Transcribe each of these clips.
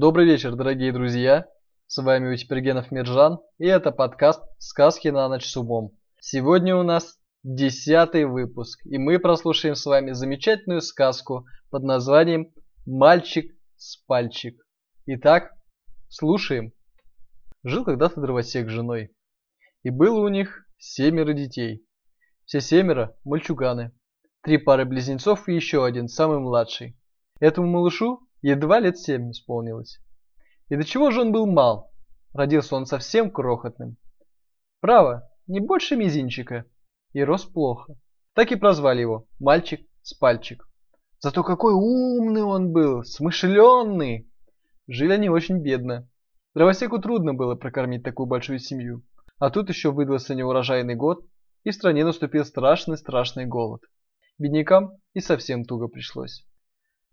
Добрый вечер, дорогие друзья! С вами Утипергенов Миржан, и это подкаст «Сказки на ночь с умом». Сегодня у нас десятый выпуск, и мы прослушаем с вами замечательную сказку под названием «Мальчик с пальчик». Итак, слушаем. Жил когда-то дровосек с женой, и было у них семеро детей. Все семеро – мальчуганы, три пары близнецов и еще один, самый младший. Этому малышу едва лет семь исполнилось. И до чего же он был мал? Родился он совсем крохотным. Право, не больше мизинчика. И рос плохо. Так и прозвали его «мальчик с пальчик». Зато какой умный он был, смышленный. Жили они очень бедно. Дровосеку трудно было прокормить такую большую семью. А тут еще выдался неурожайный год, и в стране наступил страшный-страшный голод. Беднякам и совсем туго пришлось.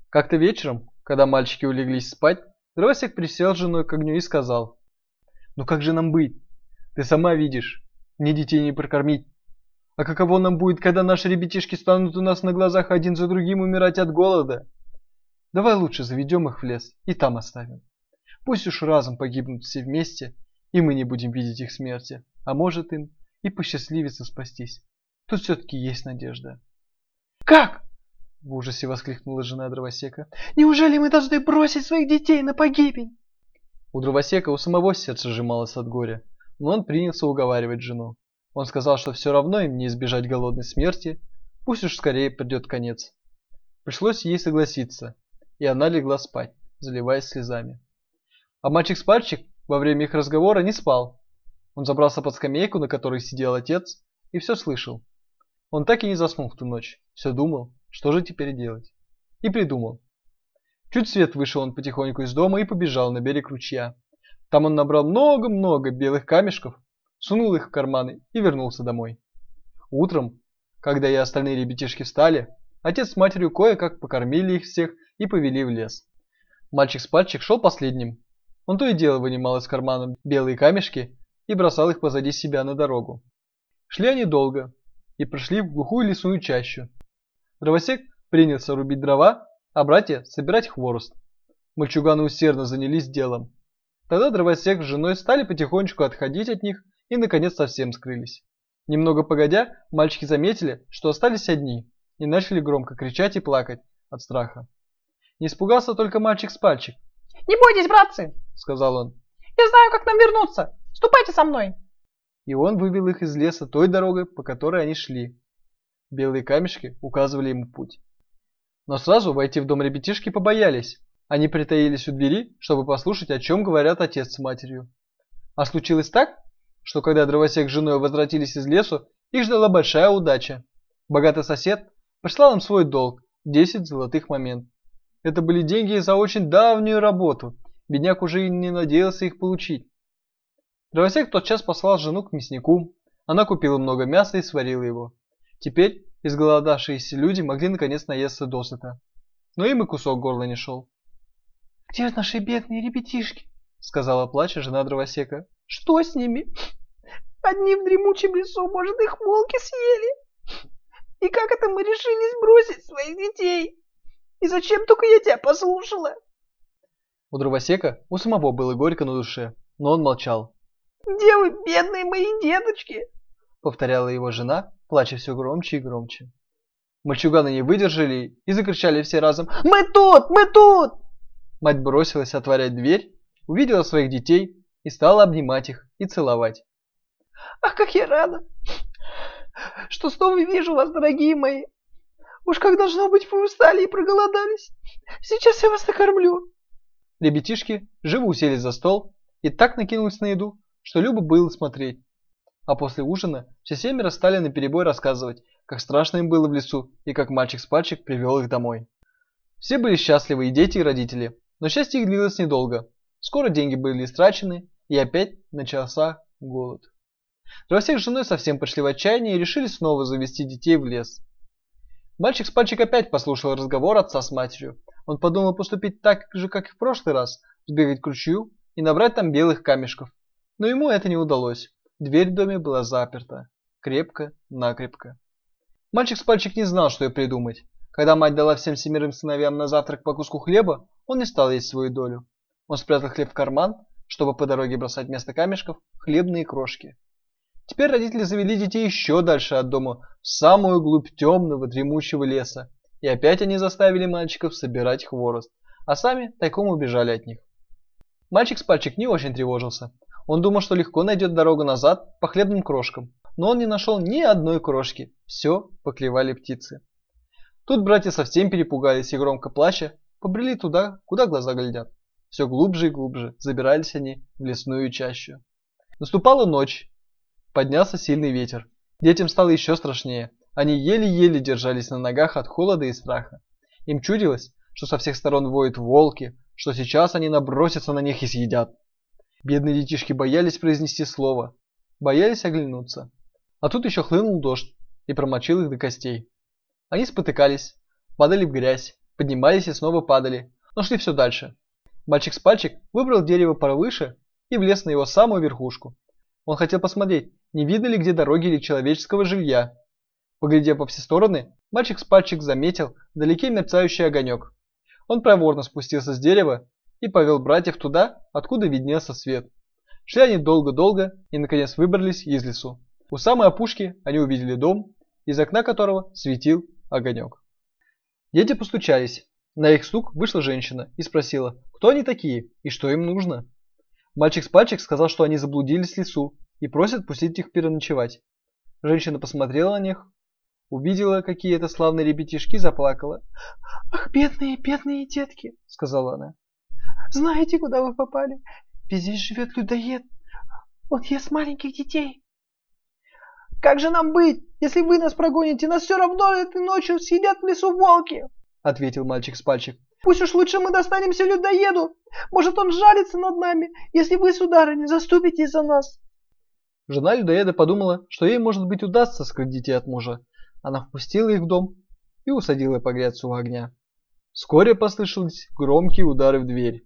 Как-то вечером, когда мальчики улеглись спать, Дровосек присел с женой к огню и сказал. «Ну как же нам быть? Ты сама видишь, мне детей не прокормить. А каково нам будет, когда наши ребятишки станут у нас на глазах один за другим умирать от голода? Давай лучше заведем их в лес и там оставим. Пусть уж разом погибнут все вместе, и мы не будем видеть их смерти. А может им и посчастливится спастись. Тут все-таки есть надежда». «Как?» В ужасе воскликнула жена дровосека. «Неужели мы должны бросить своих детей на погибель?» У дровосека у самого сердце сжималось от горя, но он принялся уговаривать жену. Он сказал, что все равно им не избежать голодной смерти, пусть уж скорее придет конец. Пришлось ей согласиться, и она легла спать, заливаясь слезами. А мальчик-спальчик во время их разговора не спал. Он забрался под скамейку, на которой сидел отец, и все слышал. Он так и не заснул в ту ночь, все думал, что же теперь делать? И придумал. Чуть свет вышел он потихоньку из дома и побежал на берег ручья. Там он набрал много-много белых камешков, сунул их в карманы и вернулся домой. Утром, когда и остальные ребятишки встали, отец с матерью кое-как покормили их всех и повели в лес. Мальчик с пальчик шел последним. Он то и дело вынимал из кармана белые камешки и бросал их позади себя на дорогу. Шли они долго и прошли в глухую лесную чащу, Дровосек принялся рубить дрова, а братья собирать хворост. Мальчуганы усердно занялись делом. Тогда дровосек с женой стали потихонечку отходить от них и наконец совсем скрылись. Немного погодя, мальчики заметили, что остались одни, и начали громко кричать и плакать от страха. Не испугался только мальчик с пальчик. «Не бойтесь, братцы!» — сказал он. «Я знаю, как нам вернуться! Ступайте со мной!» И он вывел их из леса той дорогой, по которой они шли. Белые камешки указывали ему путь. Но сразу войти в дом ребятишки побоялись. Они притаились у двери, чтобы послушать, о чем говорят отец с матерью. А случилось так, что когда дровосек с женой возвратились из лесу, их ждала большая удача. Богатый сосед прислал им свой долг – 10 золотых момент. Это были деньги за очень давнюю работу. Бедняк уже и не надеялся их получить. Дровосек тотчас послал жену к мяснику. Она купила много мяса и сварила его. Теперь изголодавшиеся люди могли наконец наесться досыта. Но им и кусок горла не шел. «Где же наши бедные ребятишки?» сказала плача жена дровосека. «Что с ними? Одни в дремучем лесу, может, их волки съели? И как это мы решились бросить своих детей? И зачем только я тебя послушала?» У дровосека у самого было горько на душе, но он молчал. «Где вы, бедные мои деточки?» повторяла его жена, плача все громче и громче. Мальчуганы не выдержали и закричали все разом «Мы тут! Мы тут!» Мать бросилась отворять дверь, увидела своих детей и стала обнимать их и целовать. «Ах, как я рада, что снова вижу вас, дорогие мои! Уж как должно быть, вы устали и проголодались. Сейчас я вас накормлю!» Ребятишки живо уселись за стол и так накинулись на еду, что любо было смотреть. А после ужина все семеро стали наперебой рассказывать, как страшно им было в лесу и как мальчик с пальчик привел их домой. Все были счастливы, и дети, и родители, но счастье их длилось недолго. Скоро деньги были истрачены, и опять начался голод. Дровосек с женой совсем пошли в отчаяние и решили снова завести детей в лес. Мальчик с пальчик опять послушал разговор отца с матерью. Он подумал поступить так же, как и в прошлый раз, сбегать к ручью и набрать там белых камешков. Но ему это не удалось. Дверь в доме была заперта. Крепко-накрепко. Мальчик с пальчик не знал, что и придумать. Когда мать дала всем семерым сыновьям на завтрак по куску хлеба, он не стал есть свою долю. Он спрятал хлеб в карман, чтобы по дороге бросать вместо камешков хлебные крошки. Теперь родители завели детей еще дальше от дома, в самую глубь темного дремучего леса, и опять они заставили мальчиков собирать хворост, а сами тайком убежали от них. Мальчик с пальчик не очень тревожился. Он думал, что легко найдет дорогу назад по хлебным крошкам, но он не нашел ни одной крошки, все поклевали птицы. Тут братья совсем перепугались и громко плача побрели туда, куда глаза глядят. Все глубже и глубже забирались они в лесную чащу. Наступала ночь. Поднялся сильный ветер. Детям стало еще страшнее. Они еле-еле держались на ногах от холода и страха. Им чудилось, что со всех сторон воют волки, что сейчас они набросятся на них и съедят. Бедные детишки боялись произнести слово, боялись оглянуться. А тут еще хлынул дождь и промочил их до костей. Они спотыкались, падали в грязь, поднимались и снова падали, но шли все дальше. Мальчик с пальчик выбрал дерево повыше и влез на его самую верхушку. Он хотел посмотреть, не видно ли где дороги или человеческого жилья. Поглядев по все стороны, мальчик с пальчик заметил вдалеке мерцающий огонек. Он проворно спустился с дерева и повел братьев туда, откуда виднелся свет. Шли они долго-долго и наконец выбрались из лесу. У самой опушки они увидели дом, из окна которого светил огонек. Дети постучались. На их стук вышла женщина и спросила, кто они такие и что им нужно. Мальчик с пальчик сказал, что они заблудились в лесу и просят пустить их переночевать. Женщина посмотрела на них, увидела, какие это славные ребятишки, заплакала. «Ах, бедные, бедные детки!» — сказала она. «Знаете, куда вы попали? Ведь здесь живет людоед. Он ест маленьких детей. Как же нам быть, если вы нас прогоните? Нас все равно этой ночью съедят в лесу волки!» — ответил мальчик с пальчик. Пусть уж лучше мы достанемся людоеду. Может, он жалится над нами, если вы, сударыня, заступитесь за нас. Жена людоеда подумала, что ей, может быть, удастся скрыть детей от мужа. Она впустила их в дом и усадила погреться у огня. Вскоре послышались громкие удары в дверь.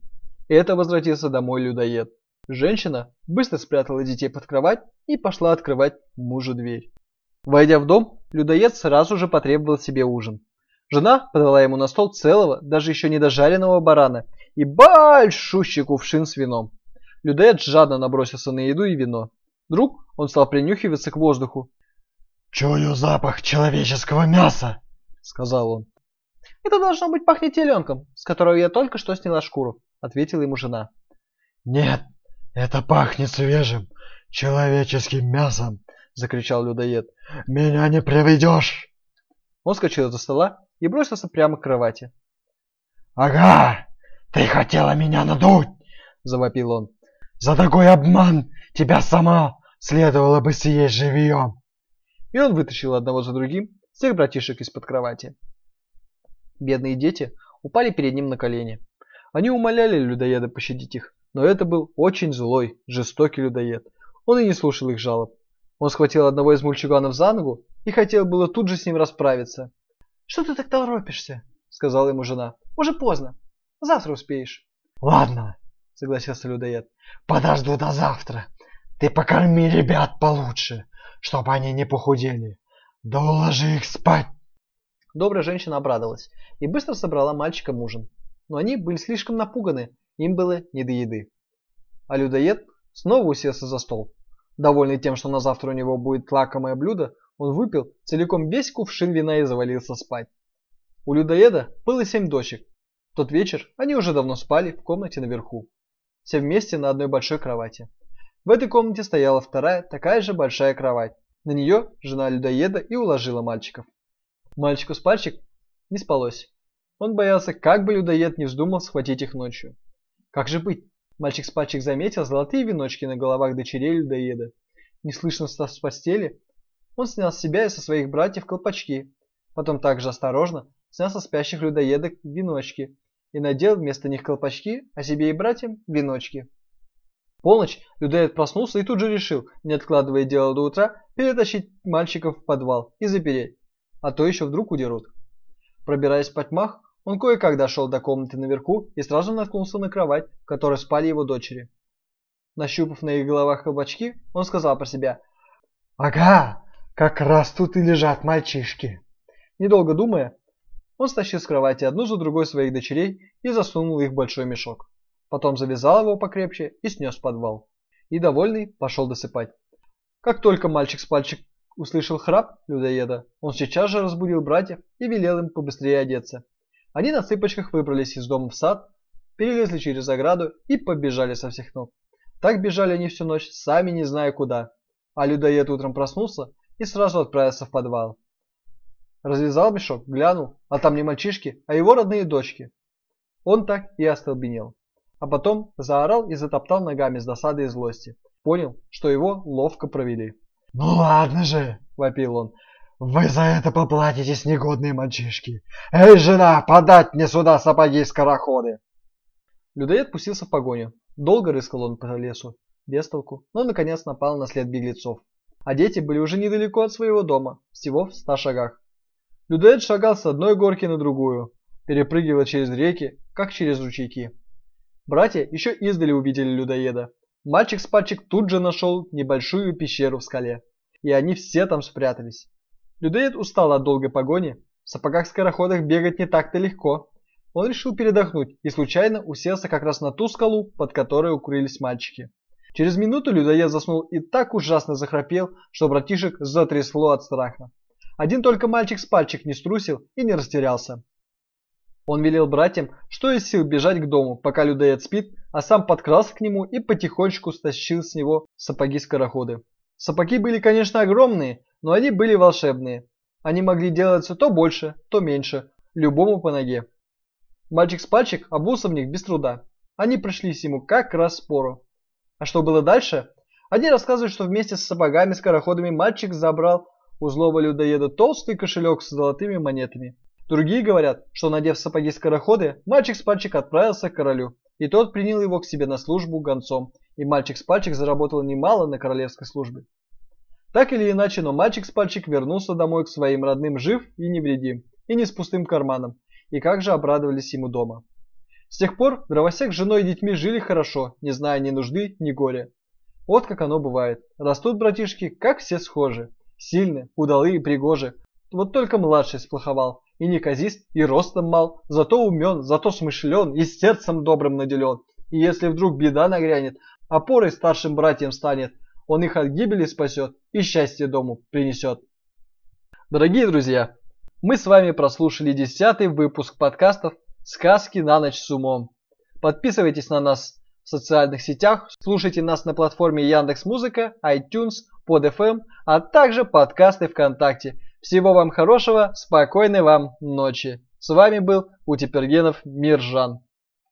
Это возвратился домой людоед. Женщина быстро спрятала детей под кровать и пошла открывать мужу дверь. Войдя в дом, людоед сразу же потребовал себе ужин. Жена подала ему на стол целого, даже еще не дожаренного барана и большущий кувшин с вином. Людоед жадно набросился на еду и вино. Вдруг он стал принюхиваться к воздуху. «Чую запах человеческого мяса!» — сказал он. «Это должно быть пахнет теленком, с которого я только что сняла шкуру», — ответила ему жена. «Нет, это пахнет свежим человеческим мясом!» — закричал людоед. «Меня не приведешь!» Он скочил из-за стола и бросился прямо к кровати. «Ага, ты хотела меня надуть!» – завопил он. «За такой обман тебя сама следовало бы съесть живьем!» И он вытащил одного за другим всех братишек из-под кровати. Бедные дети упали перед ним на колени. Они умоляли людоеда пощадить их, но это был очень злой, жестокий людоед. Он и не слушал их жалоб. Он схватил одного из мальчуганов за ногу и хотел было тут же с ним расправиться, «Что ты так торопишься?» — сказала ему жена. «Уже поздно. Завтра успеешь». «Ладно», — согласился людоед. «Подожду до завтра. Ты покорми ребят получше, чтобы они не похудели. Да уложи их спать». Добрая женщина обрадовалась и быстро собрала мальчикам ужин. Но они были слишком напуганы, им было не до еды. А людоед снова уселся за стол. Довольный тем, что на завтра у него будет лакомое блюдо, он выпил целиком весь кувшин вина и завалился спать. У людоеда было семь дочек. В тот вечер они уже давно спали в комнате наверху. Все вместе на одной большой кровати. В этой комнате стояла вторая, такая же большая кровать. На нее жена людоеда и уложила мальчиков. Мальчику с пальчик не спалось. Он боялся, как бы людоед не вздумал схватить их ночью. Как же быть? Мальчик с пальчик заметил золотые веночки на головах дочерей людоеда. Неслышно встав с постели, он снял с себя и со своих братьев колпачки, потом также осторожно снял со спящих людоедок веночки и надел вместо них колпачки, а себе и братьям веночки. Полночь людоед проснулся и тут же решил, не откладывая дело до утра, перетащить мальчиков в подвал и запереть, а то еще вдруг удерут. Пробираясь по тьмах, он кое-как дошел до комнаты наверху и сразу наткнулся на кровать, в которой спали его дочери. Нащупав на их головах колпачки, он сказал про себя «Ага, как раз тут и лежат мальчишки. Недолго думая, он стащил с кровати одну за другой своих дочерей и засунул их в большой мешок. Потом завязал его покрепче и снес в подвал. И довольный пошел досыпать. Как только мальчик с пальчик услышал храп людоеда, он сейчас же разбудил братьев и велел им побыстрее одеться. Они на цыпочках выбрались из дома в сад, перелезли через ограду и побежали со всех ног. Так бежали они всю ночь, сами не зная куда. А людоед утром проснулся и сразу отправился в подвал. Развязал мешок, глянул, а там не мальчишки, а его родные дочки. Он так и остолбенел. А потом заорал и затоптал ногами с досады и злости. Понял, что его ловко провели. «Ну ладно же!» – вопил он. «Вы за это поплатитесь, негодные мальчишки! Эй, жена, подать мне сюда сапоги-скороходы!» Людоед пустился в погоню. Долго рыскал он по лесу, без толку, но наконец напал на след беглецов. А дети были уже недалеко от своего дома, всего в ста шагах. Людоед шагал с одной горки на другую, перепрыгивая через реки, как через ручейки. Братья еще издали увидели людоеда. Мальчик с пальчик тут же нашел небольшую пещеру в скале, и они все там спрятались. Людоед устал от долгой погони, в сапогах-скороходах бегать не так-то легко. Он решил передохнуть и случайно уселся как раз на ту скалу, под которой укрылись мальчики. Через минуту людоед заснул и так ужасно захрапел, что братишек затрясло от страха. Один только мальчик с пальчик не струсил и не растерялся. Он велел братьям, что из сил бежать к дому, пока людоед спит, а сам подкрался к нему и потихонечку стащил с него сапоги-скороходы. Сапоги были, конечно, огромные, но они были волшебные. Они могли делаться то больше, то меньше, любому по ноге. Мальчик с пальчик обулся в них без труда. Они пришлись ему как раз спору. А что было дальше? Одни рассказывают, что вместе с сапогами-скороходами мальчик забрал у злого людоеда толстый кошелек с золотыми монетами. Другие говорят, что надев сапоги-скороходы, мальчик с пальчик отправился к королю, и тот принял его к себе на службу гонцом, и мальчик с пальчик заработал немало на королевской службе. Так или иначе, но мальчик с пальчик вернулся домой к своим родным жив и невредим, и не с пустым карманом, и как же обрадовались ему дома. С тех пор дровосек с женой и детьми жили хорошо, не зная ни нужды, ни горя. Вот как оно бывает. Растут братишки, как все схожи. Сильны, удалые и пригожи. Вот только младший сплоховал. И неказист, и ростом мал, зато умен, зато смышлен, и сердцем добрым наделен. И если вдруг беда нагрянет, опорой старшим братьям станет, он их от гибели спасет и счастье дому принесет. Дорогие друзья, мы с вами прослушали десятый выпуск подкастов «Сказки на ночь с умом». Подписывайтесь на нас в социальных сетях, слушайте нас на платформе Яндекс Музыка, iTunes, PodFM, а также подкасты ВКонтакте. Всего вам хорошего, спокойной вам ночи. С вами был Утипергенов Миржан.